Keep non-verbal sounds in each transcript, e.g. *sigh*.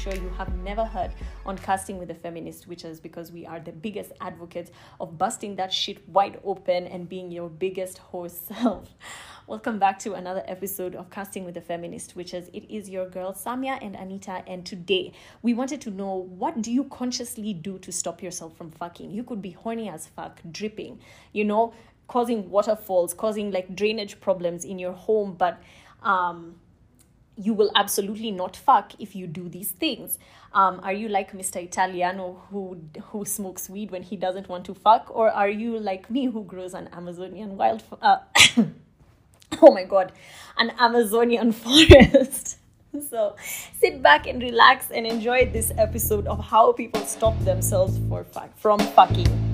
sure you have never heard on Casting with a Feminist, which is because we are the biggest advocates of busting that shit wide open and being your biggest horse self. *laughs* Welcome back to another episode of Casting with a Feminist, which is it is your girl Samia and Anita. And today we wanted to know what do you consciously do to stop yourself from fucking? You could be horny as fuck, dripping, you know, causing waterfalls, causing like drainage problems in your home, but um, you will absolutely not fuck if you do these things. Um, are you like Mr. Italiano who who smokes weed when he doesn't want to fuck, or are you like me who grows an Amazonian wild? Uh, *coughs* oh my god, an Amazonian *laughs* forest. So sit back and relax and enjoy this episode of how people stop themselves for fuck from fucking.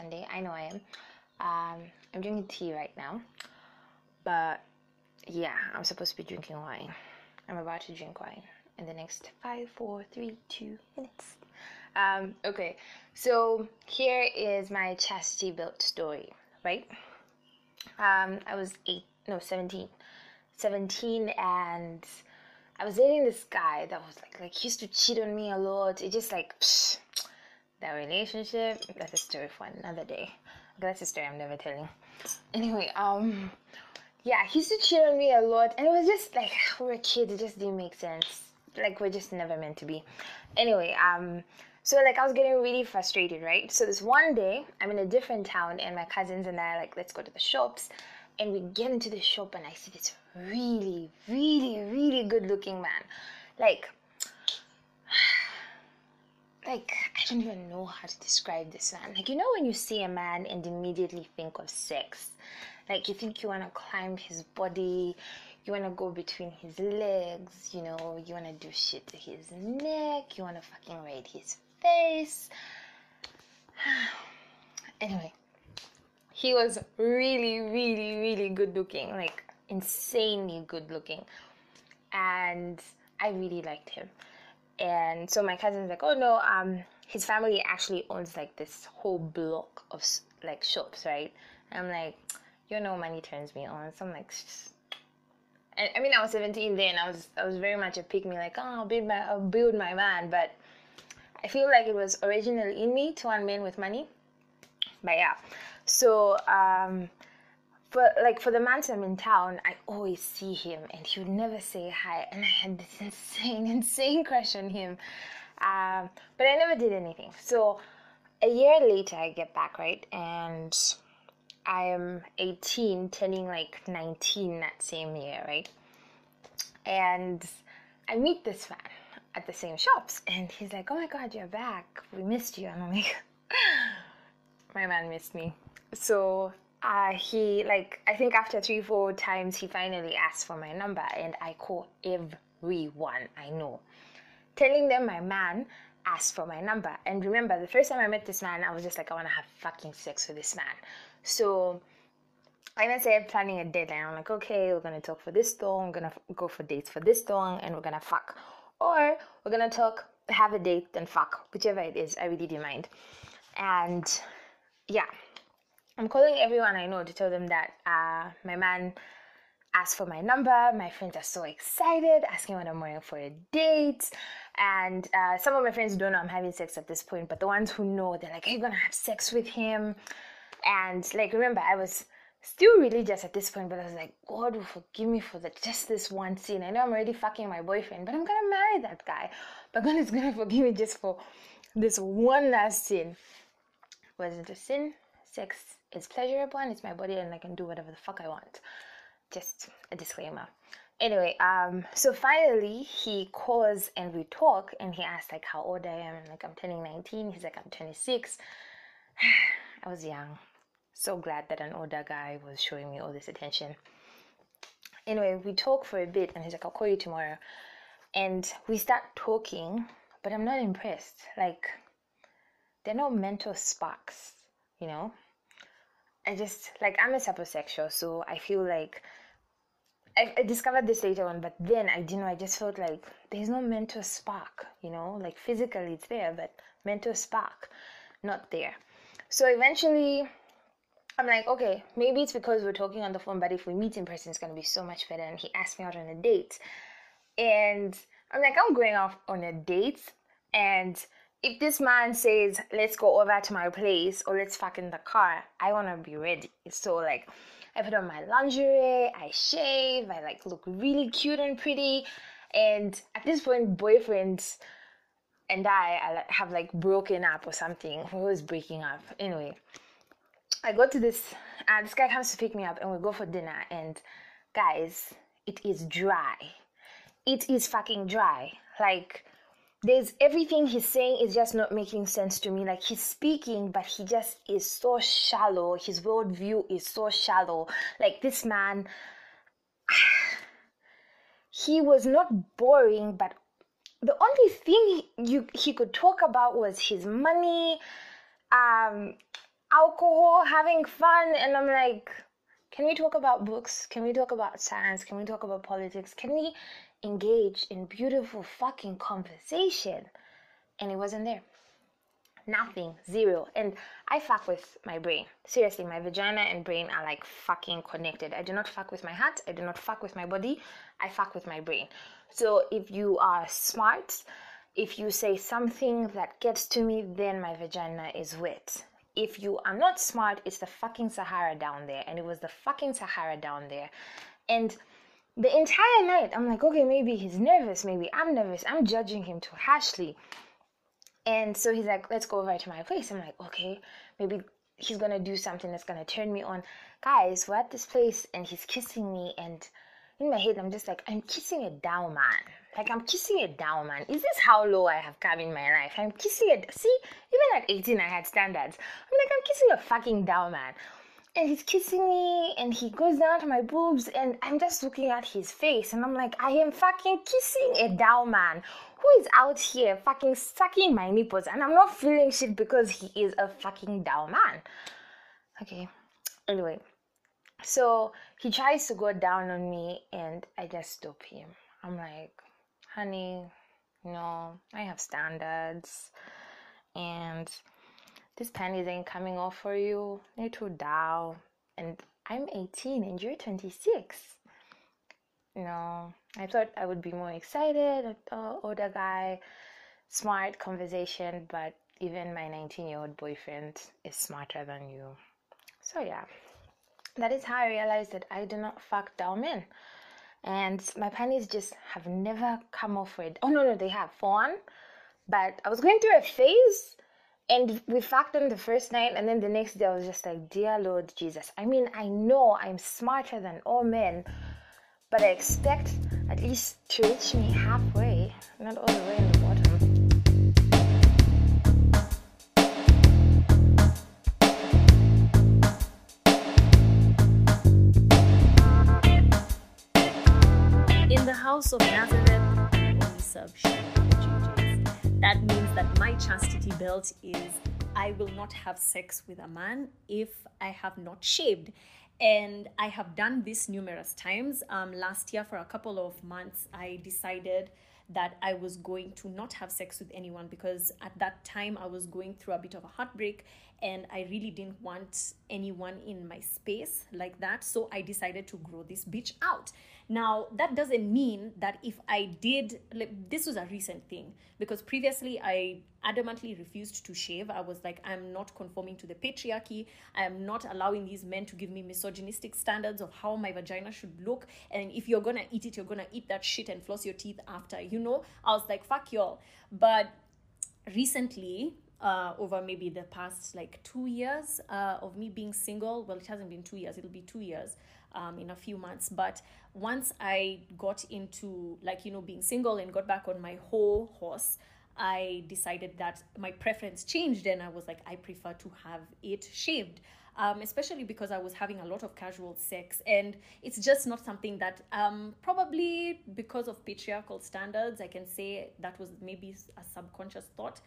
Sunday. I know I am. Um, I'm drinking tea right now, but yeah, I'm supposed to be drinking wine. I'm about to drink wine in the next five, four, three, two minutes. Um, okay, so here is my chastity built story, right? Um, I was eight, no, 17. 17 and I was dating this guy that was like, like he used to cheat on me a lot. It just like, psh, that relationship, that's a story for another day. That's a story I'm never telling. Anyway, um, yeah, he used to cheat on me a lot, and it was just like we were kids, it just didn't make sense. Like we're just never meant to be. Anyway, um, so like I was getting really frustrated, right? So this one day, I'm in a different town, and my cousins and I are like, let's go to the shops, and we get into the shop, and I see this really, really, really good-looking man, like like I don't even know how to describe this man. Like you know when you see a man and immediately think of sex. Like you think you wanna climb his body, you wanna go between his legs, you know, you wanna do shit to his neck, you wanna fucking raid his face. *sighs* anyway, he was really, really, really good looking, like insanely good looking. And I really liked him and so my cousin's like, oh no, um, his family actually owns like this whole block of like shops, right? And I'm like, you know, money turns me on. So I'm like, and I mean, I was 17 then. I was I was very much a pick me, like, oh, I'll build my I'll build my man. But I feel like it was originally in me to want men with money. But yeah, so um, for like for the months I'm in town, I always see him and he would never say hi, and I had this *laughs* insane, insane crush on him. Um, but I never did anything. So a year later, I get back right, and I am 18, turning like 19 that same year, right? And I meet this man at the same shops, and he's like, "Oh my God, you're back! We missed you." And I'm like, *laughs* "My man missed me." So uh, he like I think after three four times he finally asked for my number and I call everyone I know, telling them my man asked for my number. And remember, the first time I met this man, I was just like I want to have fucking sex with this man. So I then said planning a deadline. I'm like, okay, we're gonna talk for this long. I'm gonna go for dates for this long, and we're gonna fuck, or we're gonna talk, have a date, then fuck, whichever it is. I really didn't mind. And yeah, I'm calling everyone I know to tell them that uh, my man asked for my number. My friends are so excited, asking what I'm wearing for a date. And uh, some of my friends don't know I'm having sex at this point, but the ones who know, they're like, Are you gonna have sex with him? And like, remember, I was still religious at this point, but I was like, God will forgive me for the, just this one sin. I know I'm already fucking my boyfriend, but I'm gonna marry that guy. But God is gonna forgive me just for this one last sin. Was it a sin? Sex is pleasurable and it's my body and I can do whatever the fuck I want. Just a disclaimer. Anyway, um, so finally he calls and we talk and he asks like how old I am and like I'm turning 19. He's like I'm 26. *sighs* I was young. So glad that an older guy was showing me all this attention. Anyway, we talk for a bit and he's like, I'll call you tomorrow. And we start talking, but I'm not impressed. Like, there are no mental sparks, you know? I just like I'm a sapiosexual, so I feel like I, I discovered this later on, but then I didn't know. I just felt like there's no mental spark, you know, like physically it's there, but mental spark not there. So eventually, I'm like, okay, maybe it's because we're talking on the phone, but if we meet in person, it's gonna be so much better. And he asked me out on a date, and I'm like, I'm going off on a date, and if this man says, let's go over to my place or let's fuck in the car, I wanna be ready. So like I put on my lingerie, I shave, I like look really cute and pretty. And at this point, boyfriends and I, have like broken up or something. We was breaking up. Anyway, I go to this, uh, this guy comes to pick me up and we go for dinner. And guys, it is dry. It is fucking dry. Like, there's everything he's saying is just not making sense to me. Like he's speaking, but he just is so shallow. His worldview is so shallow. Like this man, *sighs* he was not boring, but the only thing you he could talk about was his money, um, alcohol, having fun, and I'm like, can we talk about books? Can we talk about science? Can we talk about politics? Can we engage in beautiful fucking conversation? And it wasn't there. Nothing, zero. And I fuck with my brain. Seriously, my vagina and brain are like fucking connected. I do not fuck with my heart. I do not fuck with my body. I fuck with my brain. So if you are smart, if you say something that gets to me, then my vagina is wet. If you are not smart, it's the fucking Sahara down there. And it was the fucking Sahara down there. And the entire night, I'm like, okay, maybe he's nervous. Maybe I'm nervous. I'm judging him too harshly. And so he's like, let's go over to my place. I'm like, okay, maybe he's gonna do something that's gonna turn me on. Guys, we're at this place and he's kissing me, and in my head, I'm just like, I'm kissing a down man. Like, I'm kissing a down man. Is this how low I have come in my life? I'm kissing a. See, even at 18, I had standards. I'm like, I'm kissing a fucking down man. And he's kissing me, and he goes down to my boobs, and I'm just looking at his face, and I'm like, I am fucking kissing a down man who is out here fucking sucking my nipples and I'm not feeling shit because he is a fucking down man. Okay. Anyway, so he tries to go down on me and I just stop him. I'm like, honey, no, I have standards and this panties ain't coming off for you. You're down. And I'm 18 and you're 26. You know, I thought I would be more excited. Oh, older guy, smart conversation, but even my 19 year old boyfriend is smarter than you. So, yeah, that is how I realized that I do not fuck down men. And my panties just have never come off it. Oh, no, no, they have for one. But I was going through a phase and we fucked them the first night and then the next day i was just like dear lord jesus i mean i know i'm smarter than all men but i expect at least to reach me halfway, not all the way in the bottom. Sheep That means that my chastity belt is I will not have sex with a man if I have not shaved and I have done this numerous times. Um, last year, for a couple of months, I decided that I was going to not have sex with anyone because at that time I was going through a bit of a heartbreak and I really didn't want anyone in my space like that. So I decided to grow this bitch out. Now, that doesn't mean that if I did, like, this was a recent thing because previously I adamantly refused to shave. I was like, I'm not conforming to the patriarchy. I am not allowing these men to give me misogynistic standards of how my vagina should look. And if you're gonna eat it, you're gonna eat that shit and floss your teeth after. You know, I was like, fuck y'all. But recently, uh, over maybe the past like two years uh, of me being single. Well, it hasn't been two years, it'll be two years um, in a few months. But once I got into like, you know, being single and got back on my whole horse, I decided that my preference changed and I was like, I prefer to have it shaved. Um, especially because I was having a lot of casual sex, and it's just not something that, um, probably because of patriarchal standards, I can say that was maybe a subconscious thought.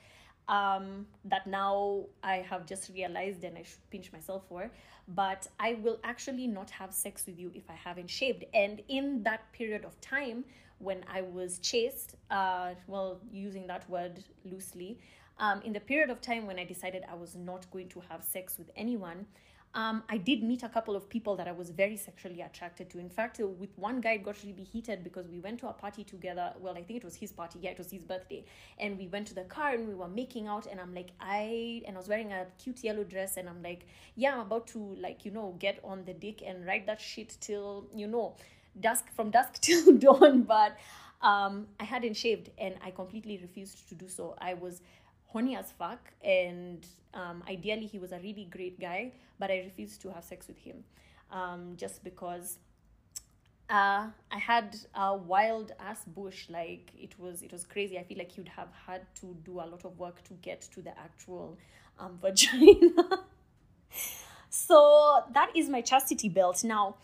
Um, that now I have just realized and I should pinch myself for. But I will actually not have sex with you if I haven't shaved. And in that period of time, when I was chased, uh, well, using that word loosely, um, in the period of time when I decided I was not going to have sex with anyone, um, I did meet a couple of people that I was very sexually attracted to. In fact, uh, with one guy, it got really heated because we went to a party together. Well, I think it was his party. Yeah, it was his birthday. And we went to the car and we were making out. And I'm like, I, and I was wearing a cute yellow dress. And I'm like, yeah, I'm about to, like, you know, get on the dick and ride that shit till, you know, dusk, from dusk *laughs* till dawn. But um, I hadn't shaved and I completely refused to do so. I was horny as fuck and um, ideally he was a really great guy but i refused to have sex with him um, just because uh, I had a wild ass bush. Like it was, it was crazy. I feel like you'd have had to do a lot of work to get to the actual um, *laughs* vagina. so that is my chastity belt. Now,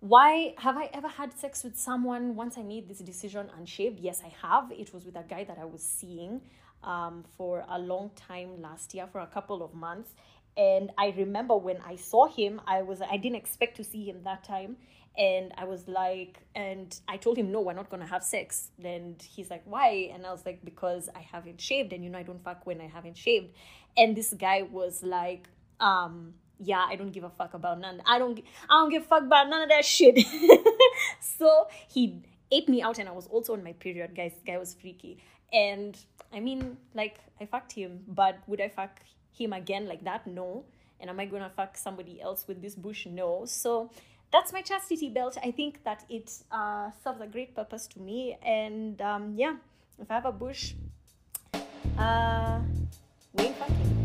why have I ever had sex with someone once I made this decision unshaved? Yes, I have. It was with a guy that I was seeing um, for a long time last year, for a couple of months. And I remember when I saw him, I was I didn't expect to see him that time. And I was like, and I told him, no, we're not gonna have sex. And he's like, why? And I was like, because I haven't shaved, and you know, I don't fuck when I haven't shaved. And this guy was like, um, yeah, I don't give a fuck about none. I don't, I don't give a fuck about none of that shit. *laughs* so he ate me out, and I was also on my period, guys. Guy was freaky, and I mean, like, I fucked him, but would I fuck him again like that? No. And am I gonna fuck somebody else with this bush? No. So that's my chastity belt. I think that it uh, serves a great purpose to me. And um, yeah, if I have a bush, uh, we ain't fucking.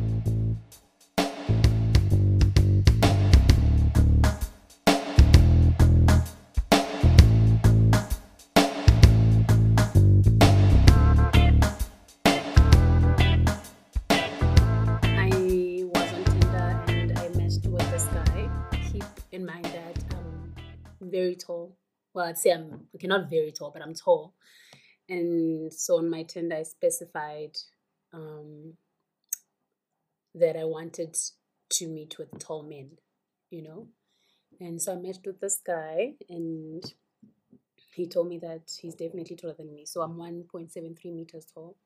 Very tall. Well, I'd say I'm okay, not very tall, but I'm tall. And so on my Tinder, I specified um, that I wanted to meet with tall men, you know. And so I met with this guy, and he told me that he's definitely taller than me. So I'm 1.73 meters tall.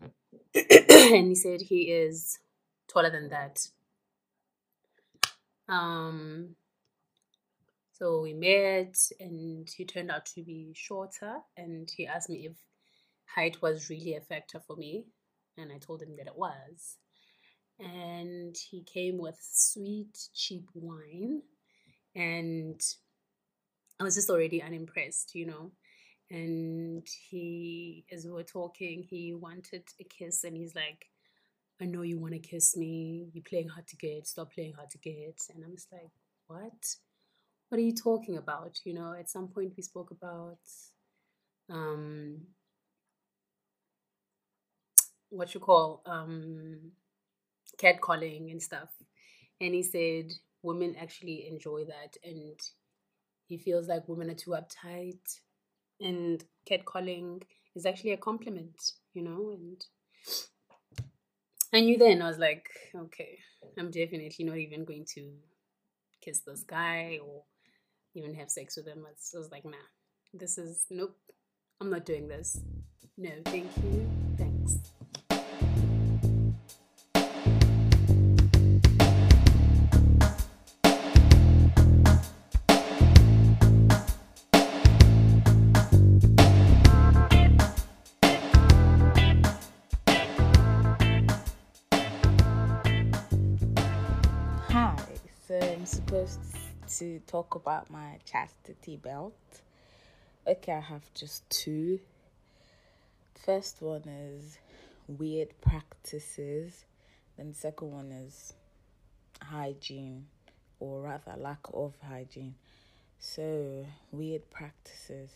*coughs* and he said he is taller than that. Um, so we met, and he turned out to be shorter. And he asked me if height was really a factor for me. And I told him that it was. And he came with sweet, cheap wine. And I was just already unimpressed, you know. And he, as we were talking, he wanted a kiss. And he's like, I know you want to kiss me. You're playing hard to get. Stop playing hard to get. And I'm just like, what? What are you talking about? You know, at some point we spoke about um, what you call um, catcalling and stuff. And he said women actually enjoy that, and he feels like women are too uptight, and catcalling is actually a compliment, you know. And *sniffs* I knew then I was like, okay, I'm definitely not even going to kiss this guy or even have sex with him. I was like, nah, this is nope. I'm not doing this. No, thank you. Thanks. To talk about my chastity belt. Okay, I have just two. First one is weird practices, then the second one is hygiene, or rather lack of hygiene. So, weird practices.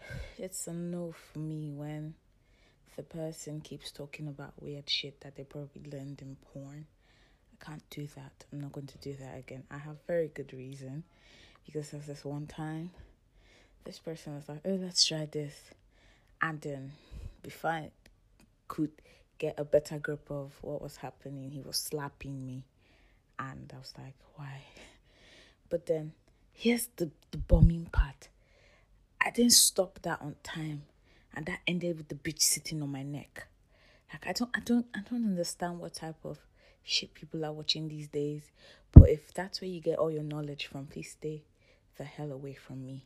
*sighs* It's a no for me when the person keeps talking about weird shit that they probably learned in porn I can't do that. I'm not going to do that again. I have very good reason because there's this one time this person was like, Oh, let's try this and then before I could get a better grip of what was happening. He was slapping me, and I was like, why? *laughs* But then here's the, the bombing part. I didn't stop that on time, and that ended with the bitch sitting on my neck. Like I don't, I don't, I don't understand what type of shit people are watching these days. But if that's where you get all your knowledge from, please stay the hell away from me.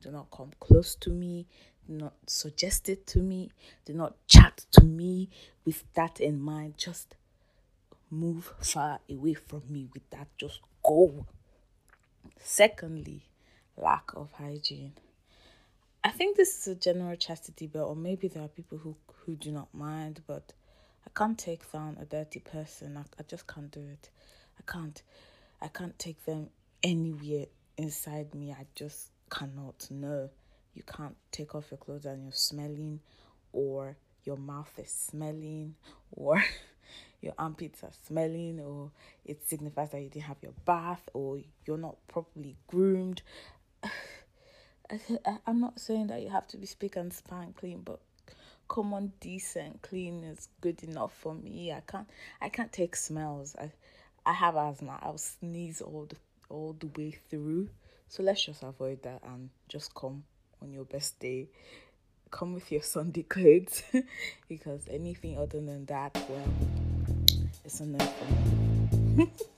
Do not come close to me. Do not suggest it to me. Do not chat to me with that in mind. Just move far away from me with that. Just go. Secondly, lack of hygiene. I think this is a general chastity belt, or maybe there are people who who do not mind, but I can't take down a dirty person. I, I just can't do it. I can't. I can't take them anywhere inside me. I just cannot. No, you can't take off your clothes and you're smelling, or your mouth is smelling, *laughs* or your armpits are smelling, or it signifies that you didn't have your bath, or you're not properly groomed. *sighs* I, I'm not saying that you have to be spick and span clean, but common decent clean is good enough for me. I can't I can't take smells. I I have asthma. I'll sneeze all the all the way through. So let's just avoid that and just come on your best day. Come with your *laughs* Sunday clothes *laughs* because anything other than that, well, it's enough for me. *laughs*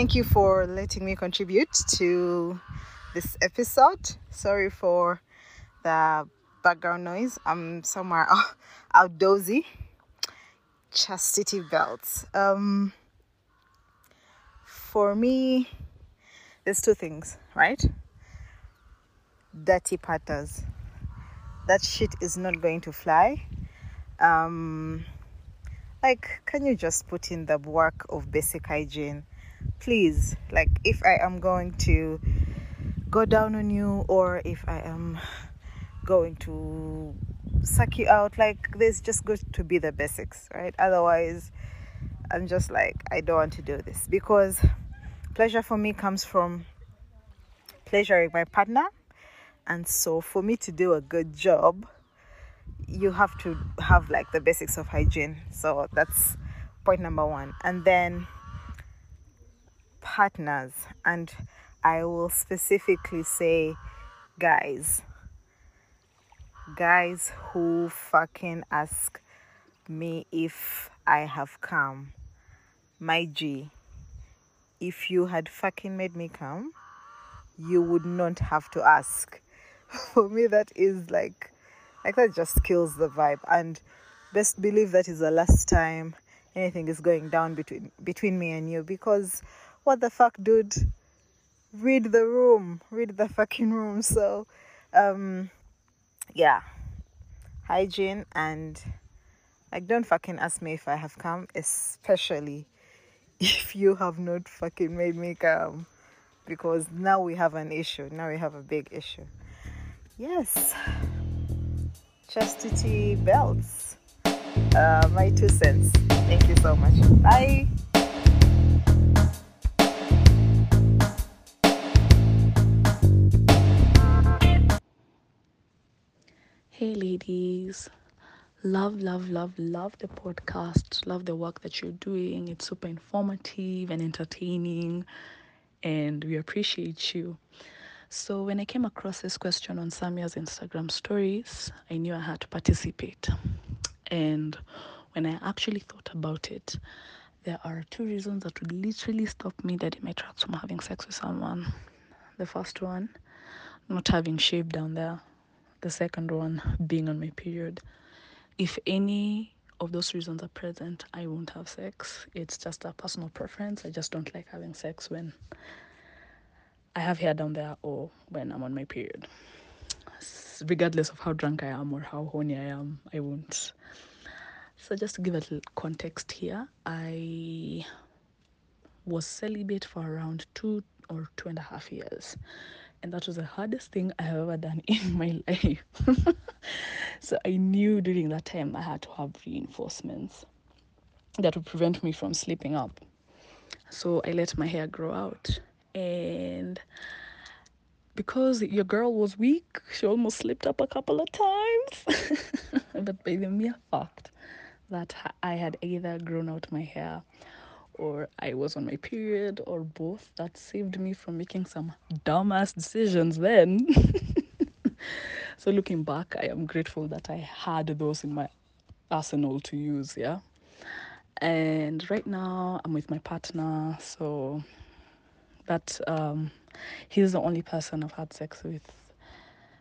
thank you for letting me contribute to this episode. Sorry for the background noise. I'm somewhere *laughs* out, outdoorsy. Chastity belts. Um, for me, there's two things, right? Dirty patterns. That shit is not going to fly. Um, like can you just put in the work of basic hygiene please like if i am going to go down on you or if i am going to suck you out like there's just good to be the basics right otherwise i'm just like i don't want to do this because pleasure for me comes from pleasuring my partner and so for me to do a good job you have to have like the basics of hygiene. So that's point number one. And then partners. And I will specifically say guys. Guys who fucking ask me if I have come. My G, if you had fucking made me come, you would not have to ask. *laughs* For me, that is like like that just kills the vibe and best believe that is the last time anything is going down between between me and you because what the fuck dude read the room read the fucking room *laughs* so um yeah hygiene and like don't fucking ask me if i have come especially *laughs* if you have not fucking made me come because now we have an issue now we have a big issue yes chastity belts. Uh, my two cents. Thank you so much. Bye. Hey, ladies. Love, love, love, love the podcast. Love the work that you're doing. It's super informative and entertaining, and we appreciate you. So, when I came across this question on Samia's Instagram stories, I knew I had to participate. And when I actually thought about it, there are two reasons that would literally stop me dead in my tracks from having sex with someone. The first one, not having shape down there. The second one, being on my period. If any of those reasons are present, I won't have sex. It's just a personal preference. I just don't like having sex when I have hair down there or when I'm on my period. Regardless of how drunk I am or how horny I am, I won't. So, just to give a little context here, I was celibate for around two or two and a half years. And that was the hardest thing I have ever done *laughs* in my life. *laughs* so I knew during that time I had to have reinforcements that would prevent me from slipping up. So I let my hair grow out. And because your girl was weak, she almost slipped up a couple of times. *laughs* but by the mere fact that I had either grown out my hair or I was on my period or both, that saved me from making some dumbass decisions then. *laughs* so looking back, I am grateful that I had those in my arsenal to use, yeah. And right now I'm with my partner, so that um he's the only person I've had sex with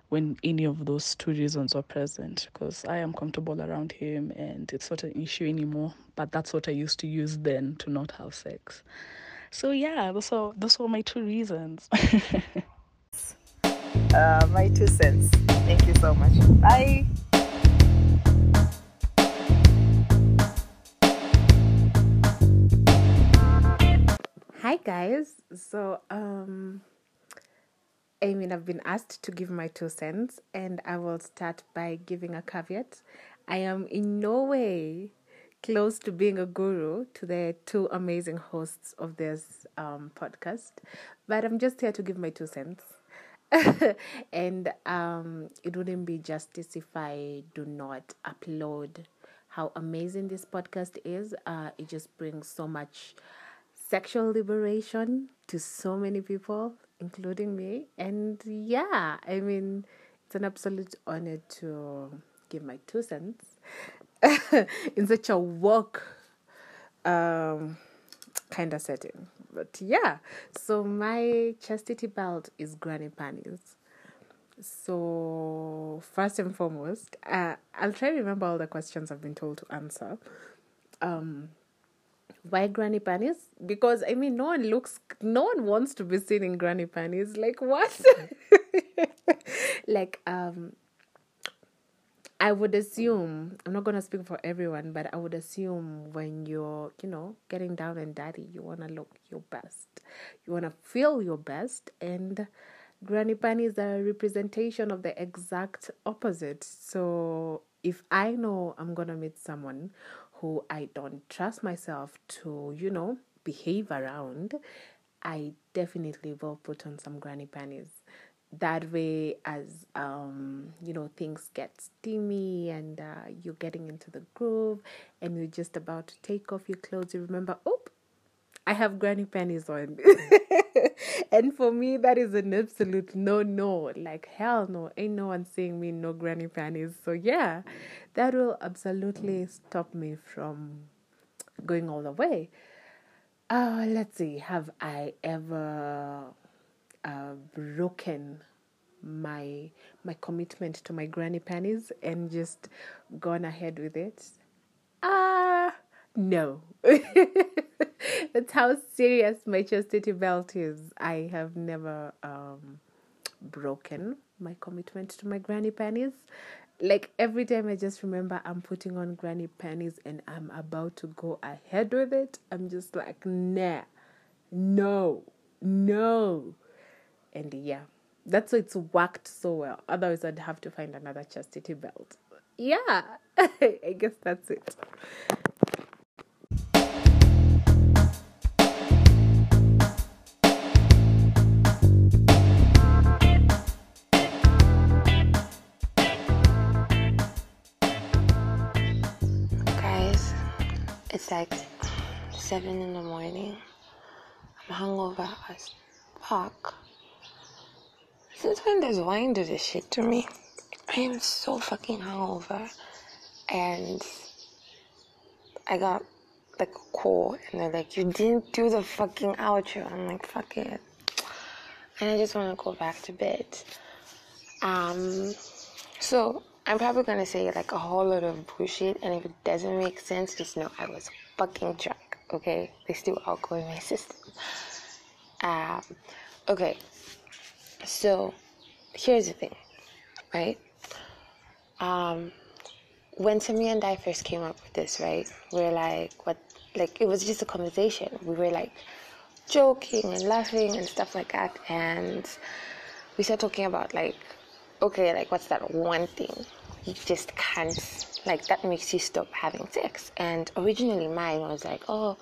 when any of those two reasons are present because I am comfortable around him and it's not an issue anymore. But that's what I used to use then to not have sex. So yeah, those are those were my two reasons. *laughs* uh, my two cents. Thank you so much. Bye. Hi guys. So um I mean I've been asked to give my two cents and I will start by giving a caveat. I am in no way close to being a guru to the two amazing hosts of this um, podcast, but I'm just here to give my two cents. *laughs* and um, it wouldn't be justice if I do not upload how amazing this podcast is. Uh, it just brings so much sexual liberation to so many people, including me. And yeah, I mean, it's an absolute honor to give my two cents *laughs* in such a work um, kind of setting. But yeah, so my chastity belt is granny panties. So first and foremost, uh, I'll try to remember all the questions I've been told to answer. Um, why granny panties? Because I mean, no one looks, no one wants to be seen in granny panties. Like what? *laughs* like um, I would assume I'm not gonna speak for everyone, but I would assume when you're, you know, getting down and dirty, you wanna look your best, you wanna feel your best, and granny panties are a representation of the exact opposite. So if I know I'm gonna meet someone who I don't trust myself to, you know, behave around, I definitely will put on some granny panties. That way, as um, you know, things get steamy and uh, you're getting into the groove and you're just about to take off your clothes, you remember, oh, I have granny panties on. *laughs* and for me, that is an absolute no no. Like, hell no. Ain't no one seeing me no granny panties. So, yeah, that will absolutely stop me from going all the way. Uh, let's see. Have I ever uh, broken my my commitment to my granny panties and just gone ahead with it? Ah, uh, no. *laughs* That's how serious my chastity belt is. I have never um, broken my commitment to my granny panties. Like every time I just remember I'm putting on granny panties and I'm about to go ahead with it, I'm just like, nah, no, no. And yeah, that's why it's worked so well. Otherwise, I'd have to find another chastity belt. Yeah, *laughs* I guess that's it. Like seven in the morning. I'm hungover as fuck. Since when does wine do this shit to me? I am so fucking hungover. And I got like a call and they're like, you didn't do the fucking outro. I'm like, fuck it. And I just want to go back to bed. Um, so I'm probably gonna say like a whole lot of bullshit, and if it doesn't make sense, just know I was fucking drunk. Okay, they still alcohol in my system. Um, okay, so here's the thing, right? Um, when Sammy and I first came up with this, right, we are like, what? Like it was just a conversation. We were like joking and laughing and stuff like that, and we start talking about like, okay, like what's that one thing you just can't like that makes you stop having sex? And originally mine was like, oh,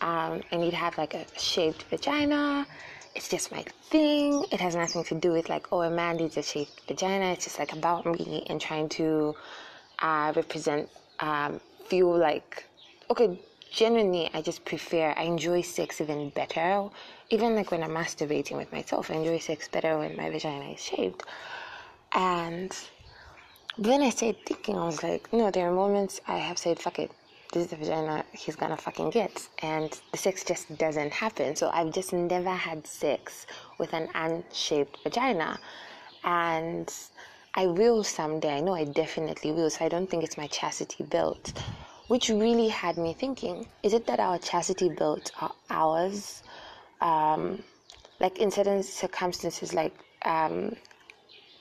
um, I need to have like a shaped vagina. It's just my thing. It has nothing to do with like, oh, a man needs a shaped vagina. It's just like about me and trying to uh, represent, um, feel like, okay, genuinely, I just prefer, I enjoy sex even better. Even like when I'm masturbating with myself, I enjoy sex better when my vagina is shaved. And then I started thinking, I was like, no, there are moments I have said, fuck it, this is the vagina he's gonna fucking get. And the sex just doesn't happen. So I've just never had sex with an unshaped vagina. And I will someday. I know I definitely will. So I don't think it's my chastity belt. Which really had me thinking is it that our chastity belt are ours? Um, like in certain circumstances, like um,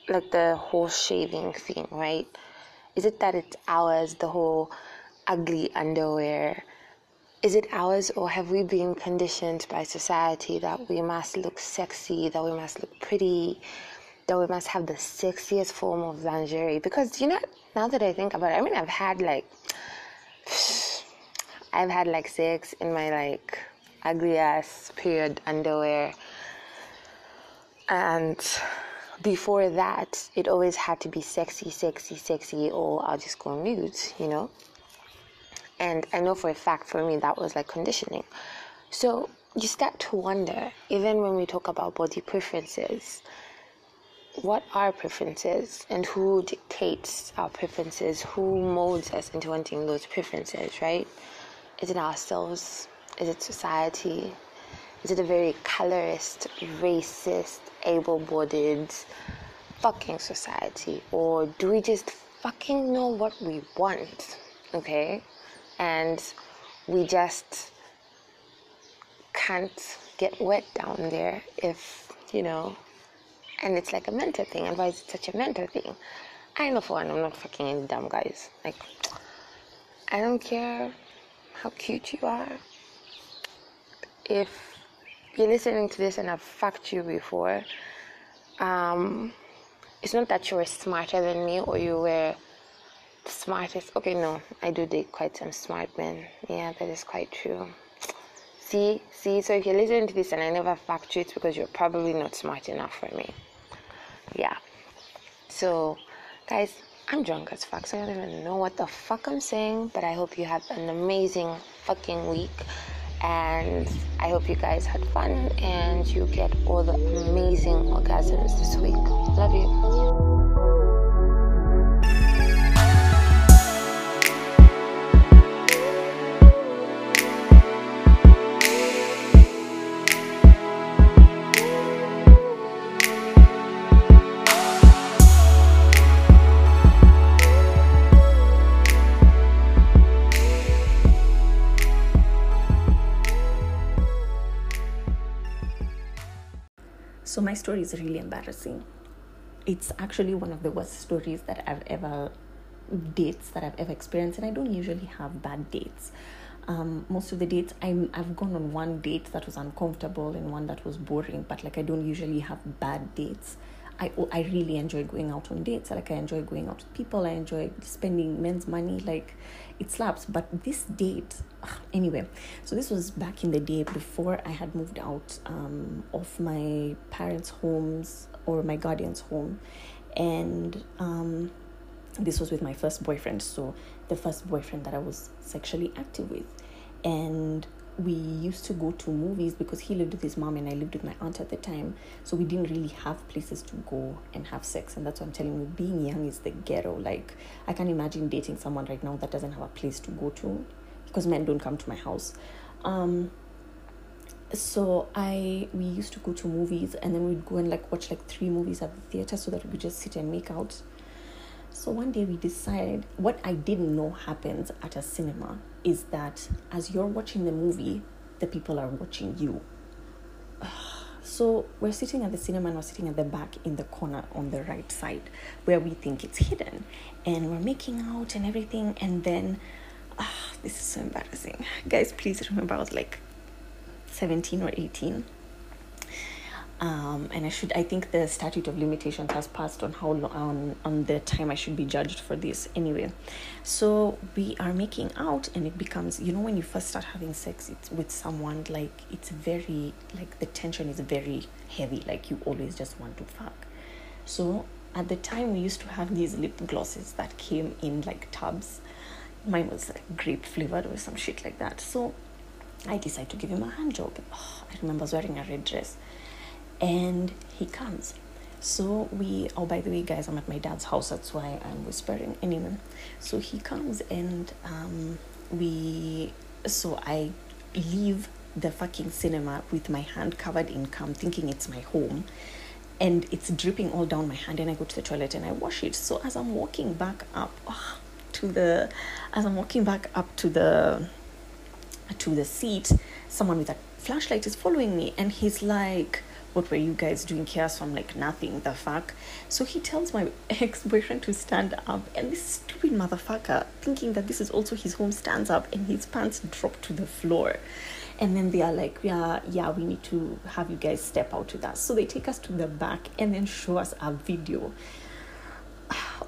like the whole shaving thing, right? Is it that it's ours, the whole ugly underwear? Is it ours, or have we been conditioned by society that we must look sexy, that we must look pretty, that we must have the sexiest form of lingerie? Because, you know, now that I think about it, I mean, I've had like, *sighs* I've had like sex in my like ugly ass period underwear. And before that, it always had to be sexy, sexy, sexy, or I'll just go mute, you know? And I know for a fact for me that was like conditioning. So you start to wonder, even when we talk about body preferences, what are preferences and who dictates our preferences? Who molds us into wanting those preferences, right? Is it ourselves? Is it society? Is it a very colorist, racist, able bodied fucking society? Or do we just fucking know what we want? Okay? And we just can't get wet down there if, you know, and it's like a mental thing, and why is it such a mental thing? I know for one, I'm not fucking any dumb guys. Like, I don't care how cute you are. If you're listening to this and I've fucked you before, um, it's not that you were smarter than me or you were the smartest. Okay, no, I do date quite some smart men. Yeah, that is quite true. See, see, so if you're listening to this and I never fucked you, it's because you're probably not smart enough for me. Yeah. So, guys, I'm drunk as fuck, so I don't even know what the fuck I'm saying, but I hope you have an amazing fucking week. And I hope you guys had fun and you get all the amazing orgasms this week. Love you. So my story is really embarrassing. It's actually one of the worst stories that I've ever dates that I've ever experienced, and I don't usually have bad dates. Um, most of the dates I'm I've gone on one date that was uncomfortable and one that was boring, but like I don't usually have bad dates. I I really enjoy going out on dates. Like I enjoy going out with people. I enjoy spending men's money. Like it slaps. But this date, anyway. So this was back in the day before I had moved out um, of my parents' homes or my guardian's home, and um, this was with my first boyfriend. So the first boyfriend that I was sexually active with, and we used to go to movies because he lived with his mom and I lived with my aunt at the time. So we didn't really have places to go and have sex. And that's what I'm telling you, being young is the ghetto. Like, I can't imagine dating someone right now that doesn't have a place to go to because men don't come to my house. Um, so I we used to go to movies and then we'd go and like watch like three movies at the theater so that we could just sit and make out. So one day we decided what I didn't know happens at a cinema is that as you're watching the movie, the people are watching you. *sighs* So we're sitting at the cinema and we're sitting at the back in the corner on the right side where we think it's hidden. And we're making out and everything. And then, ah, *sighs* this is so embarrassing. Guys, please remember I was like 17 or 18. Um, and I should I think the statute of limitations has passed on how long on, on the time I should be judged for this anyway. So we are making out and it becomes you know when you first start having sex it's with someone like it's very like the tension is very heavy like you always just want to fuck. So at the time we used to have these lip glosses that came in like tubs. Mine was like grape flavored or some shit like that. So I decided to give him a hand job. Oh, I remember I was wearing a red dress and he comes. So we, oh, by the way, guys, I'm at my dad's house. That's why I'm whispering. Anyway, so he comes and um, we, so I leave the fucking cinema with my hand covered in cum, thinking it's my home. And it's dripping all down my hand, and I go to the toilet and I wash it. So as I'm walking back up oh, to the, as I'm walking back up to the, to the seat, someone with a flashlight is following me, and he's like, what were you guys doing here? So I'm like, nothing, the fuck. So he tells my *laughs* ex boyfriend to stand up, and this stupid motherfucker, thinking that this is also his home, stands up and his pants drop to the floor. And then they are like, yeah, yeah, we need to have you guys step out with us. So they take us to the back and then show us a video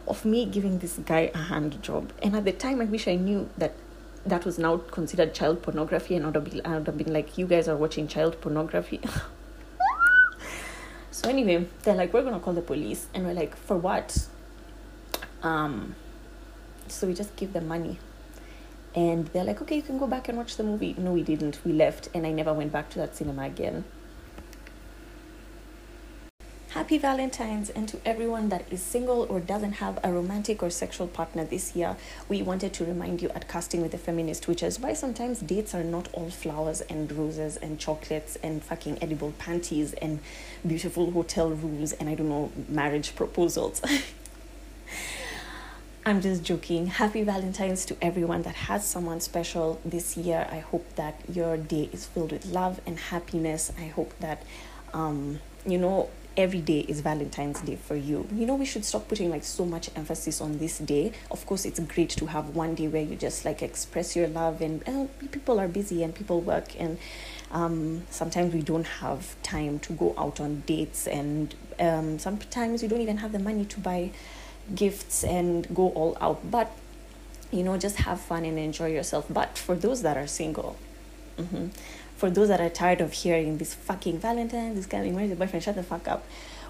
of me giving this guy a hand job. And at the time, I wish I knew that that was now considered child pornography, and I would have been, I would have been like, you guys are watching child pornography. *laughs* So anyway, they're like, we're gonna call the police, and we're like, for what? Um, so we just give them money, and they're like, okay, you can go back and watch the movie. No, we didn't. We left, and I never went back to that cinema again. Happy Valentine's, and to everyone that is single or doesn't have a romantic or sexual partner this year, we wanted to remind you at Casting with a Feminist, which is why sometimes dates are not all flowers and roses and chocolates and fucking edible panties and beautiful hotel rooms and I don't know, marriage proposals. *laughs* I'm just joking. Happy Valentine's to everyone that has someone special this year. I hope that your day is filled with love and happiness. I hope that, um, you know, every day is Valentine's Day for you. You know, we should stop putting like so much emphasis on this day. Of course, it's great to have one day where you just like express your love, and uh, people are busy and people work, and um, sometimes we don't have time to go out on dates, and um, sometimes we don't even have the money to buy gifts and go all out. But you know, just have fun and enjoy yourself. But for those that are single, mm-hmm, for those that are tired of hearing this fucking Valentine, this guy, where's your boyfriend? Shut the fuck up.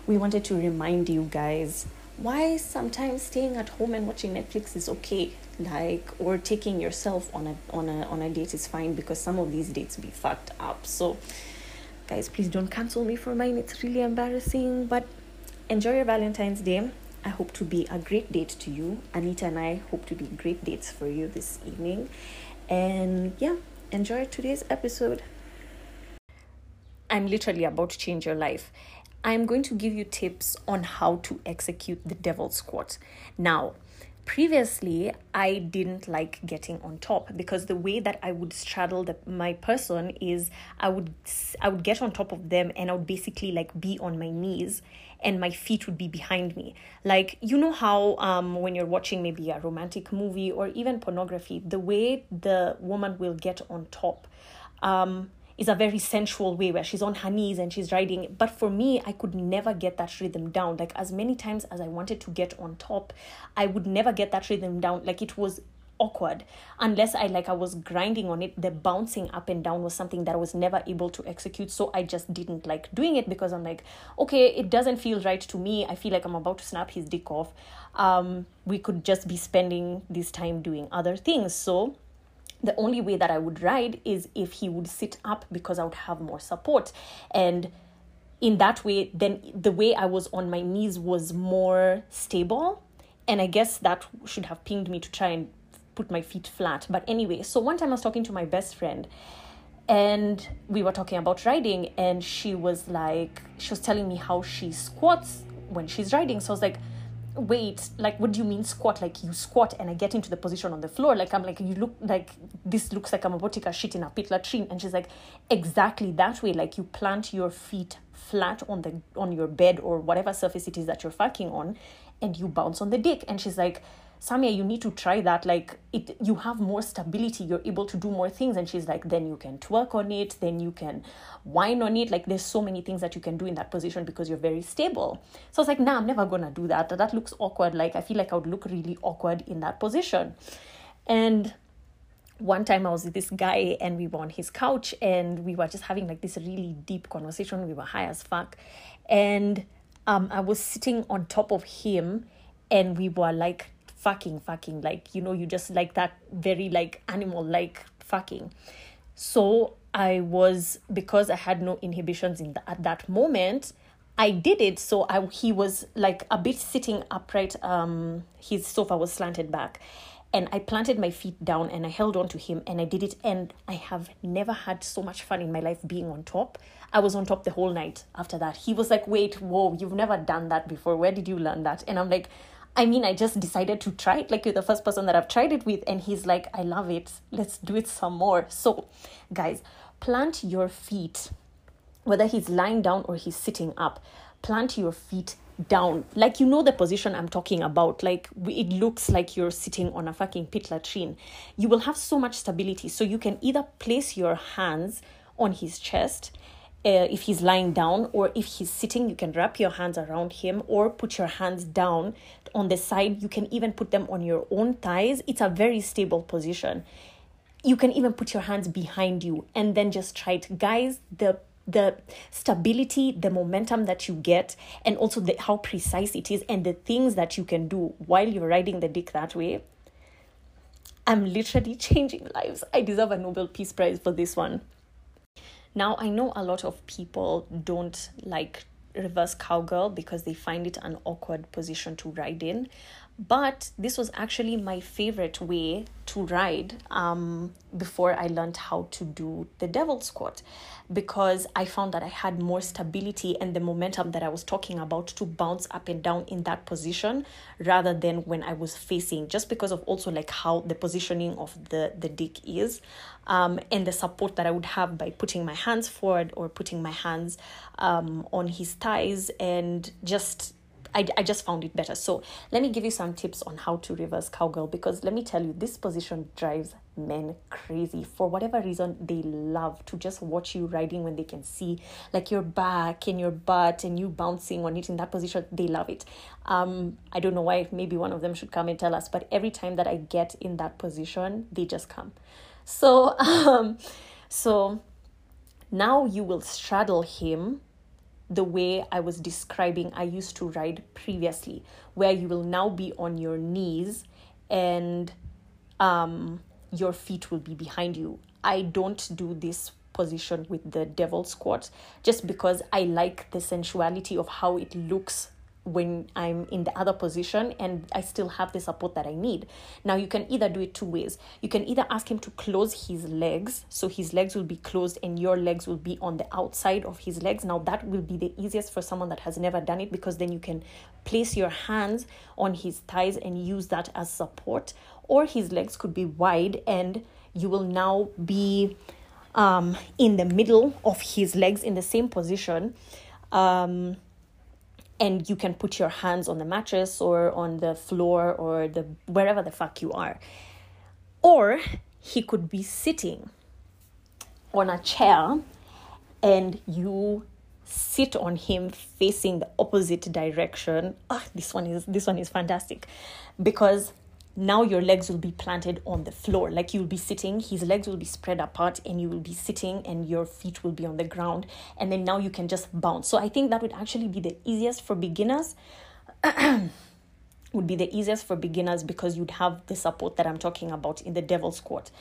We wanted to remind you guys why sometimes staying at home and watching Netflix is okay. Like or taking yourself on a on a on a date is fine because some of these dates be fucked up. So guys, please don't cancel me for mine. It's really embarrassing. But enjoy your Valentine's Day. I hope to be a great date to you. Anita and I hope to be great dates for you this evening. And yeah, enjoy today's episode. I'm literally about to change your life. I'm going to give you tips on how to execute the devil squat. Now, previously i didn't like getting on top because the way that i would straddle the, my person is i would i would get on top of them and i would basically like be on my knees and my feet would be behind me like you know how um when you're watching maybe a romantic movie or even pornography the way the woman will get on top um is a very sensual way where she's on her knees and she's riding. But for me, I could never get that rhythm down. Like as many times as I wanted to get on top, I would never get that rhythm down. Like it was awkward unless I like I was grinding on it. The bouncing up and down was something that I was never able to execute. So I just didn't like doing it because I'm like, okay, it doesn't feel right to me. I feel like I'm about to snap his dick off. Um, we could just be spending this time doing other things. So the only way that I would ride is if he would sit up because I would have more support. And in that way, then the way I was on my knees was more stable. And I guess that should have pinged me to try and put my feet flat. But anyway, so one time I was talking to my best friend and we were talking about riding, and she was like, she was telling me how she squats when she's riding. So I was like, wait like what do you mean squat? Like you squat and i get into the position on the floor like i'm like you look like this looks like i'm about to take a shit in a pit latrine. And she's like exactly that way. Like you plant your feet flat on the on your bed or whatever surface it is that you're fucking on and you bounce on the dick. And she's like Samia, you need to try that. Like it, you have more stability. You're able to do more things. And she's like, then you can twerk on it. Then you can whine on it. Like there's so many things that you can do in that position because you're very stable. So I was like, nah, I'm never gonna do that. That looks awkward. Like I feel like I would look really awkward in that position. And one time I was with this guy and we were on his couch and we were just having like this really deep conversation. We were high as fuck. And um, I was sitting on top of him and we were like fucking fucking like you know you just like that very like animal like fucking. So i was because i had no inhibitions in the, at that moment i did it. So i he was like a bit sitting upright um his sofa was slanted back. And i planted my feet down and i held on to him and i did it. And i have never had so much fun in my life being on top. I was on top the whole night after that. He was like wait whoa you've never done that before. Where did you learn that? And i'm like I mean, I just decided to try it. Like you're the first person that I've tried it with, and he's like, I love it. Let's do it some more. So, guys, plant your feet, whether he's lying down or he's sitting up, plant your feet down. Like you know the position I'm talking about. Like it looks like you're sitting on a fucking pit latrine. You will have so much stability. So you can either place your hands on his chest uh, if he's lying down or if he's sitting you can wrap your hands around him or put your hands down on the side. You can even put them on your own thighs. It's a very stable position. You can even put your hands behind you and then just try it guys the the stability the momentum that you get and also the how precise it is and the things that you can do while you're riding the dick that way. I'm literally *laughs* changing lives. I deserve a nobel peace prize for this one now, I know a lot of people don't like reverse cowgirl because they find it an awkward position to ride in. But this was actually my favorite way to ride um, before I learned how to do the devil squat because I found that I had more stability and the momentum that I was talking about to bounce up and down in that position rather than when I was facing, just because of also like how the positioning of the, the dick is um, and the support that I would have by putting my hands forward or putting my hands um, on his thighs and just I, I just found it better. So let me give you some tips on how to reverse cowgirl because let me tell you, this position drives men crazy. For whatever reason, they love to just watch you riding when they can see like your back and your butt and you bouncing on it in that position. They love it. Um, I don't know why, maybe one of them should come and tell us, but every time that I get in that position, they just come. So, *laughs* um, so now you will straddle him the way I was describing I used to ride previously, where you will now be on your knees and um, your feet will be behind you. I don't do this position with the devil squat just because I like the sensuality of how it looks when I'm in the other position and I still have the support that I need. Now, you can either do it two ways. You can either ask him to close his legs, so his legs will be closed and your legs will be on the outside of his legs. Now, that will be the easiest for someone that has never done it because then you can place your hands on his thighs and use that as support, or his legs could be wide and you will now be um, in the middle of his legs in the same position. Um, and you can put your hands on the mattress or on the floor or the wherever the fuck you are or he could be sitting on a chair and you sit on him facing the opposite direction oh, this one is this one is fantastic because now your legs will be planted on the floor. Like you'll be sitting his legs will be spread apart and you will be sitting and your feet will be on the ground. And then now you can just bounce. So i think that would actually be the easiest for beginners. *clears throat* Would be the easiest for beginners because you'd have the support that i'm talking about in the devil squat.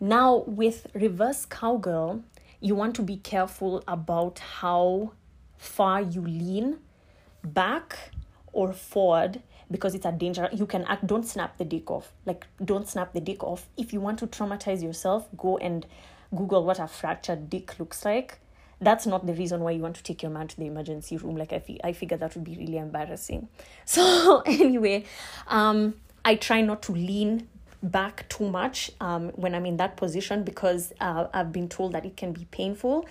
Now with reverse cowgirl you want to be careful about how far you lean back or forward because it's a danger. You can act don't snap the dick off. Like don't snap the dick off. If you want to traumatize yourself go and google what a fractured dick looks like. That's not the reason why you want to take your man to the emergency room. Like i, fi- I figured that would be really embarrassing. *laughs* So anyway um i try not to lean back too much um, when i'm in that position because uh, i've been told that it can be painful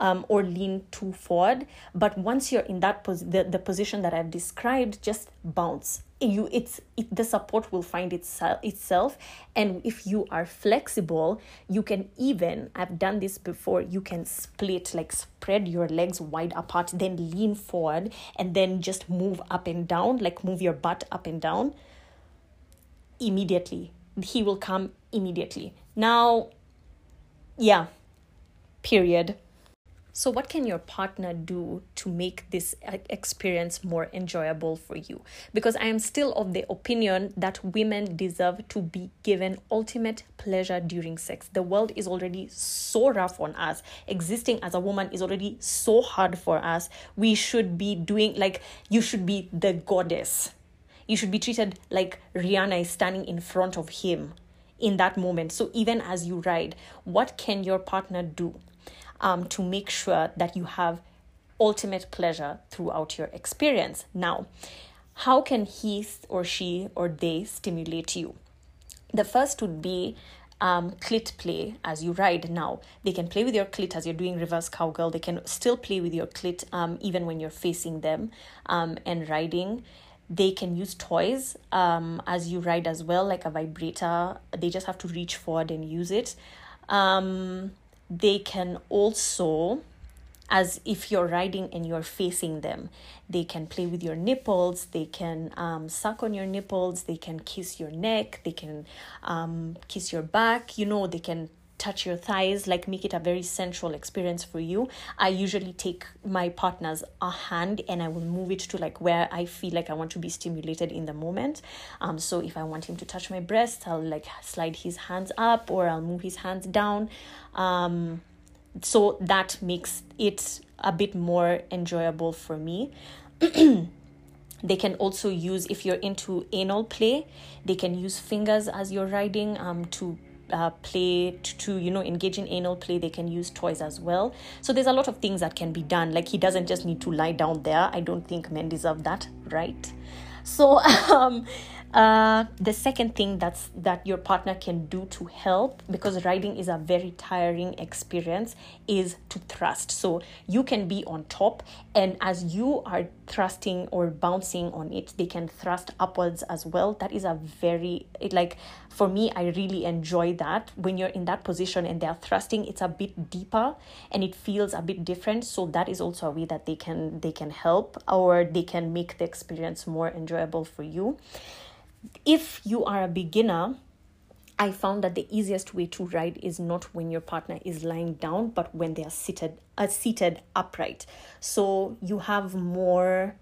um, or lean too forward. But once you're in that pos- the, the position that I've described, just bounce. You it's it, the support will find itself itself, and if you are flexible, you can even I've done this before. You can split like spread your legs wide apart, then lean forward, and then just move up and down, like move your butt up and down. Immediately, he will come immediately. Now, yeah, period. So, what can your partner do to make this experience more enjoyable for you? Because I am still of the opinion that women deserve to be given ultimate pleasure during sex. The world is already so rough on us. Existing as a woman is already so hard for us. We should be doing, like, you should be the goddess. You should be treated like Rihanna is standing in front of him in that moment. So, even as you ride, what can your partner do? Um, to make sure that you have ultimate pleasure throughout your experience. Now, how can he or she or they stimulate you? The first would be um, clit play as you ride now. They can play with your clit as you're doing reverse cowgirl. They can still play with your clit um, even when you're facing them um, and riding. They can use toys um, as you ride as well, like a vibrator. They just have to reach forward and use it. Um, they can also as if you're riding and you're facing them. They can play with your nipples, they can um, suck on your nipples, they can kiss your neck, they can um, kiss your back, you know, they can touch your thighs, like make it a very sensual experience for you. I usually take my partner's a hand and I will move it to like where I feel like I want to be stimulated in the moment. Um, so if I want him to touch my breast, I'll like slide his hands up or I'll move his hands down. Um, so that makes it a bit more enjoyable for me. *clears throat* they can also use if you're into anal play they can use fingers as you're riding um, to uh, play to, to you know engage in anal play they can use toys as well. So there's a lot of things that can be done. Like he doesn't just need to lie down there. I don't think men deserve that right? So *laughs* um uh, the second thing that's that your partner can do to help because riding is a very tiring experience is to thrust. So you can be on top and as you are thrusting or bouncing on it they can thrust upwards as well. That is a very it like for me i really enjoy that. When you're in that position and they're thrusting it's a bit deeper and it feels a bit different. So that is also a way that they can they can help or they can make the experience more enjoyable for you if you are a beginner, I found that the easiest way to ride is not when your partner is lying down, but when they are seated, uh, seated upright. So you have more.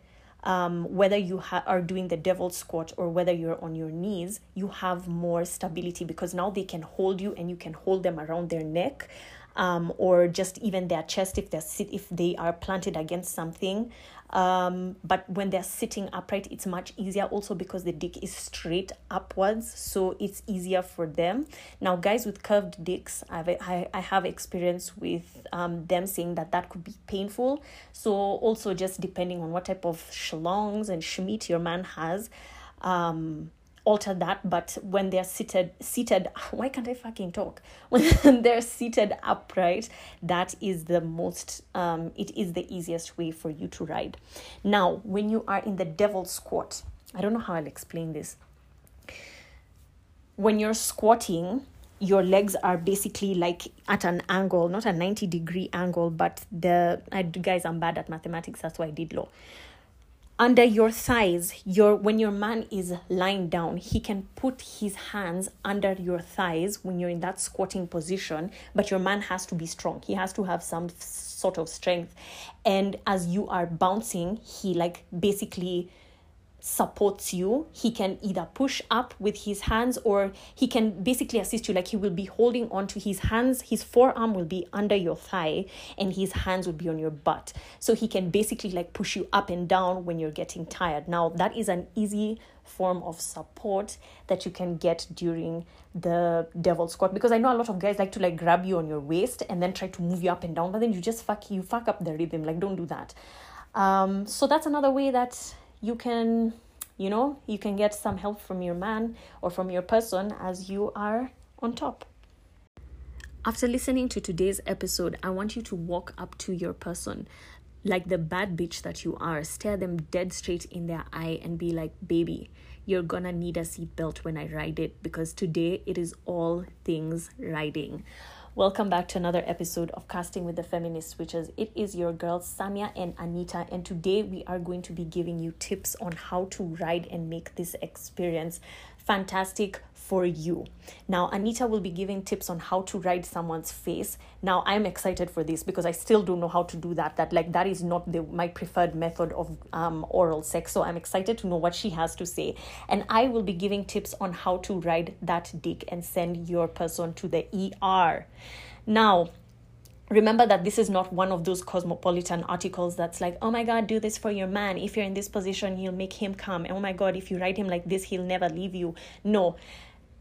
Um, whether you ha- are doing the devil squat or whether you're on your knees, you have more stability because now they can hold you and you can hold them around their neck. Um, or just even their chest if they're sit if they are planted against something um, but when they're sitting upright it's much easier also because the dick is straight upwards so it's easier for them. Now guys with curved dicks i've i, I have experience with um, them saying that that could be painful. So also just depending on what type of schlongs and schmeat your man has um alter that but when they're seated seated *laughs* why can't i fucking talk? *laughs* When they're seated upright that is the most um it is the easiest way for you to ride. Now when you are in the devil squat i don't know how i'll explain this. When you're squatting your legs are basically like at an angle not a 90 degree angle but the I, guys i'm bad at mathematics that's why i did law under your thighs your when your man is lying down he can put his hands under your thighs when you're in that squatting position but your man has to be strong. He has to have some sort of strength. And as you are bouncing he like basically supports you he can either push up with his hands or he can basically assist you. Like he will be holding on to his hands. His forearm will be under your thigh and his hands will be on your butt. So he can basically like push you up and down when you're getting tired. Now that is an easy form of support that you can get during the devil squat because i know a lot of guys like to like grab you on your waist and then try to move you up and down but then you just fuck you fuck up the rhythm. Like don't do that. Um so that's another way that you can you know you can get some help from your man or from your person as you are on top After listening to today's episode, I want you to walk up to your person like the bad bitch that you are, stare them dead straight in their eye and be like, baby, you're gonna need a seatbelt when I ride it because today it is all things riding. Welcome back to another episode of Casting with the Feminist Witches. It is your girls Samia and Anita, and today we are going to be giving you tips on how to ride and make this experience fantastic for you. Now, Anita will be giving tips on how to ride someone's face. Now, I'm excited for this because I still don't know how to do that. That like that is not the my preferred method of um, oral sex. So I'm excited to know what she has to say, and I will be giving tips on how to ride that dick and send your person to the ER. Now, remember that this is not one of those cosmopolitan articles that's like oh my god do this for your man. If you're in this position you'll make him come. Oh my god if you write him like this he'll never leave you. No.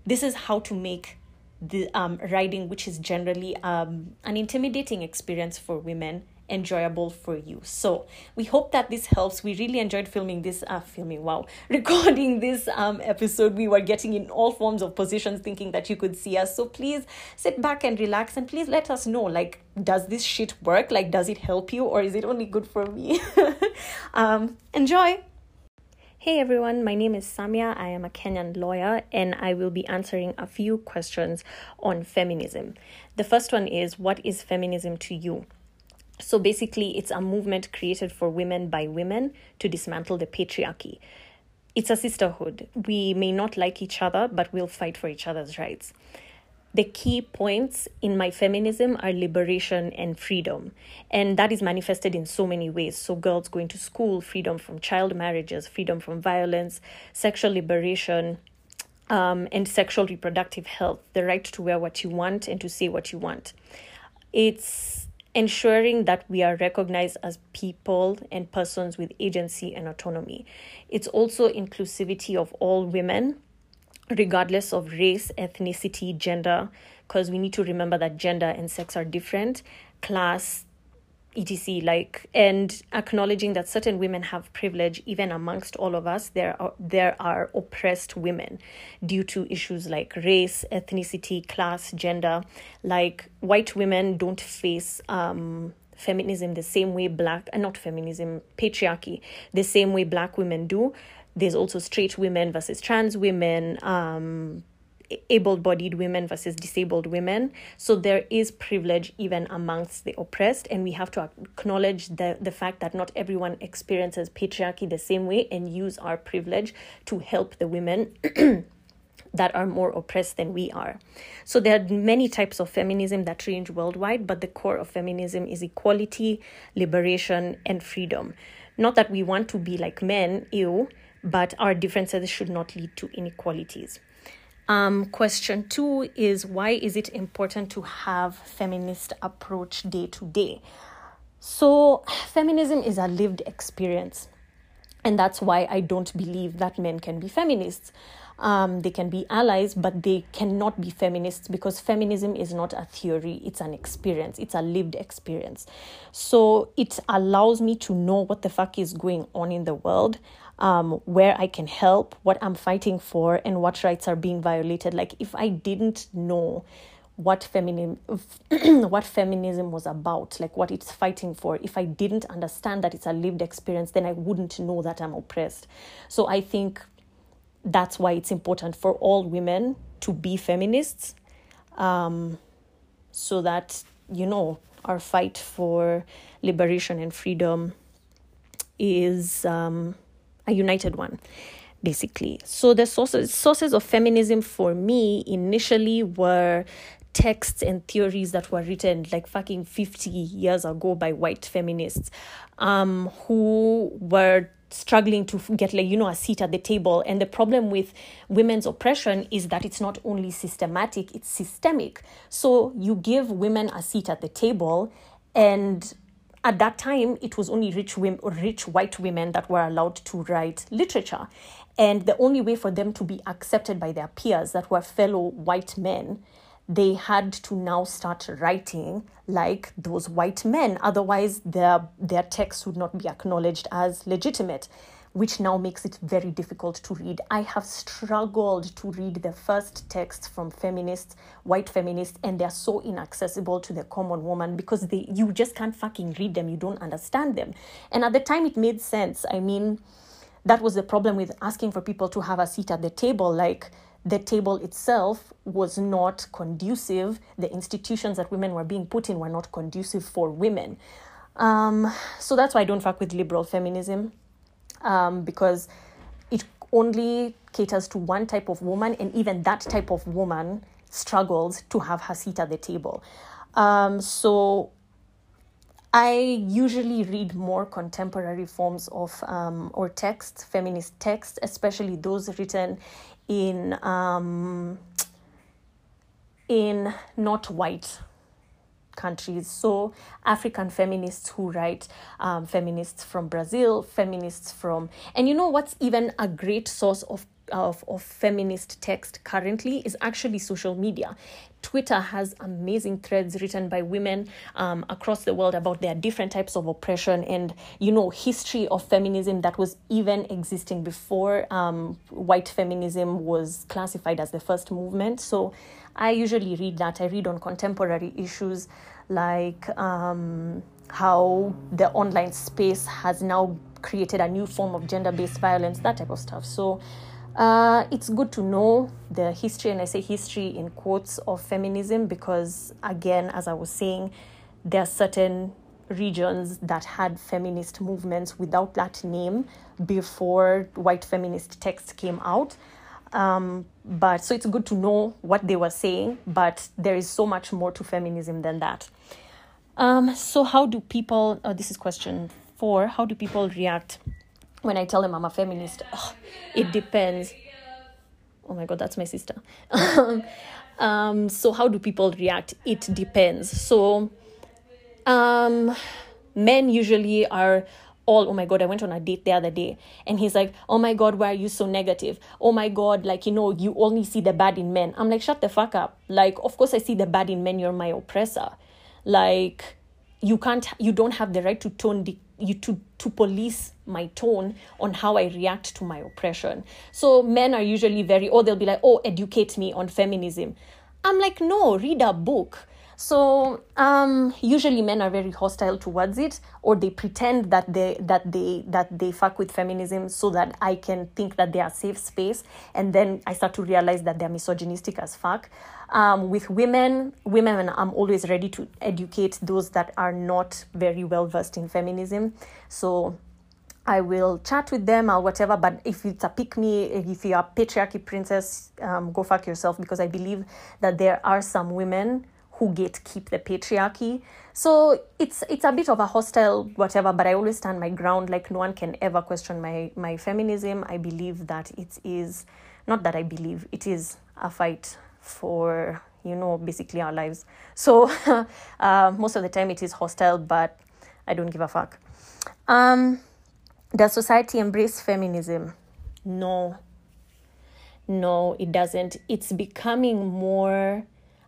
This is how to make the um, riding which is generally um, an intimidating experience for women enjoyable for you. So we hope that this helps. We really enjoyed filming this, uh, filming, wow, *laughs* recording this um, episode. We were getting in all forms of positions thinking that you could see us. So please sit back and relax and please let us know, like, does this shit work? Like, does it help you or is it only good for me? *laughs* um, enjoy. Hey everyone, my name is Samia. I am a Kenyan lawyer and I will be answering a few questions on feminism. The first one is What is feminism to you? So basically, it's a movement created for women by women to dismantle the patriarchy. It's a sisterhood. We may not like each other, but we'll fight for each other's rights. The key points in my feminism are liberation and freedom. And that is manifested in so many ways. So, girls going to school, freedom from child marriages, freedom from violence, sexual liberation, um, and sexual reproductive health, the right to wear what you want and to say what you want. It's ensuring that we are recognized as people and persons with agency and autonomy. It's also inclusivity of all women, regardless of race, ethnicity, gender, because we need to remember that gender and sex are different, class, etc like and acknowledging that certain women have privilege even amongst all of us. There are there are oppressed women due to issues like race ethnicity class gender. Like white women don't face um feminism the same way black and uh, not feminism patriarchy the same way black women do. There's also straight women versus trans women um able bodied women versus disabled women. So there is privilege even amongst the oppressed, and we have to acknowledge the, the fact that not everyone experiences patriarchy the same way and use our privilege to help the women. *clears throat* that are more oppressed than we are. So there are many types of feminism that range worldwide, but the core of feminism is equality, liberation, and freedom. Not that we want to be like men, ew, but our differences should not lead to inequalities. Um, question two is why is it important to have feminist approach day to day? So, feminism is a lived experience, and that's why I don't believe that men can be feminists. Um, they can be allies, but they cannot be feminists because feminism is not a theory, it's an experience, it's a lived experience. So it allows me to know what the fuck is going on in the world um, where I can help, what I'm fighting for, and what rights are being violated. Like if I didn't know what feminism *clears throat* what feminism was about like what it's fighting for if i didn't understand that it's a lived experience then i wouldn't know that i'm oppressed so i think that's why it's important for all women to be feminists um, so that you know our fight for liberation and freedom is um, a united one basically. So the sources sources of feminism for me initially were texts and theories that were written like fucking 50 years ago by white feminists um, who were struggling to get like you know a seat at the table. And the problem with women's oppression is that it's not only systematic it's systemic. So you give women a seat at the table and at that time it was only rich women rich white women that were allowed to write literature. And the only way for them to be accepted by their peers that were fellow white men they had to now start writing like those white men. Otherwise their their texts would not be acknowledged as legitimate which now makes it very difficult to read. I have struggled to read the first texts from feminists, white feminists, and they're so inaccessible to the common woman because they you just can't fucking read them. You don't understand them. And at the time it made sense. I mean, that was the problem with asking for people to have a seat at the table. Like the table itself was not conducive. The institutions that women were being put in were not conducive for women. Um, so that's why I don't fuck with liberal feminism um, because it only caters to one type of woman, and even that type of woman struggles to have her seat at the table. Um, so I usually read more contemporary forms of um, or texts, feminist texts, especially those written in um, in not white countries. So, African feminists who write, um, feminists from Brazil, feminists from, and you know what's even a great source of of, of feminist text currently is actually social media. Twitter has amazing threads written by women um, across the world about their different types of oppression and you know history of feminism that was even existing before um, white feminism was classified as the first movement. So I usually read that. I read on contemporary issues like um, how the online space has now created a new form of gender based violence, that type of stuff. So uh, it's good to know the history, and I say history in quotes, of feminism because, again, as I was saying, there are certain regions that had feminist movements without that name before white feminist texts came out. Um, but so it's good to know what they were saying, but there is so much more to feminism than that. Um, so, how do people, oh, this is question four, how do people react when I tell them I'm a feminist? Oh, it depends. Oh my god, that's my sister. *laughs* um, so, how do people react? It depends. So, um, men usually are all oh my god i went on a date the other day and he's like oh my god why are you so negative oh my god like you know you only see the bad in men i'm like shut the fuck up like of course i see the bad in men you're my oppressor like you can't you don't have the right to tone the, you to to police my tone on how I react to my oppression. So men are usually very or they'll be like oh educate me on feminism. I'm like no read a book so um, usually men are very hostile towards it, or they pretend that they that they that they fuck with feminism so that I can think that they are safe space, and then I start to realize that they're misogynistic as fuck. Um, with women, women, I'm always ready to educate those that are not very well versed in feminism. So I will chat with them or whatever. But if it's a pick me, if you're a patriarchy princess, um, go fuck yourself because I believe that there are some women who gatekeep the patriarchy. So it's it's a bit of a hostile whatever, but I always stand my ground. Like no one can ever question my my feminism. I believe that it is not that I believe it is a fight for you know basically our lives. So *laughs* uh, most of the time it is hostile, but I don't give a fuck. Um, does society embrace feminism? No. No, it doesn't. It's becoming more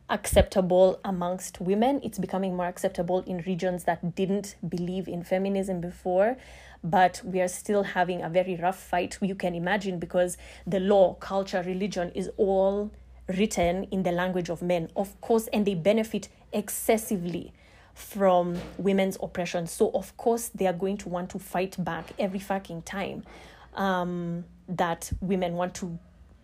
acceptable amongst women. It's becoming more acceptable in regions that didn't believe in feminism before. But we are still having a very rough fight, you can imagine, because the law, culture, religion is all written in the language of men, of course, and they benefit excessively from women's oppression. So, of course, they are going to want to fight back every fucking time um, that women want to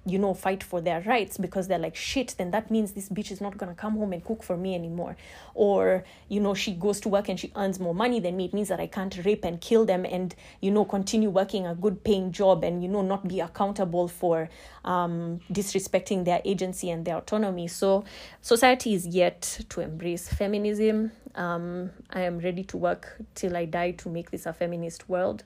you know, fight for their rights because they're like, shit, then that means this bitch is not gonna come home and cook for me anymore. Or, you know, she goes to work and she earns more money than me. It means that I can't rape and kill them and, you know, continue working a good paying job and, you know, not be accountable for um, disrespecting their agency and their autonomy. So, society is yet to embrace feminism. Um, I am ready to work till I die to make this a feminist world.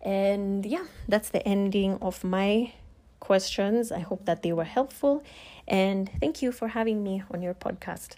And yeah, that's the ending of my questions. I hope that they were helpful. And thank you for having me on your podcast.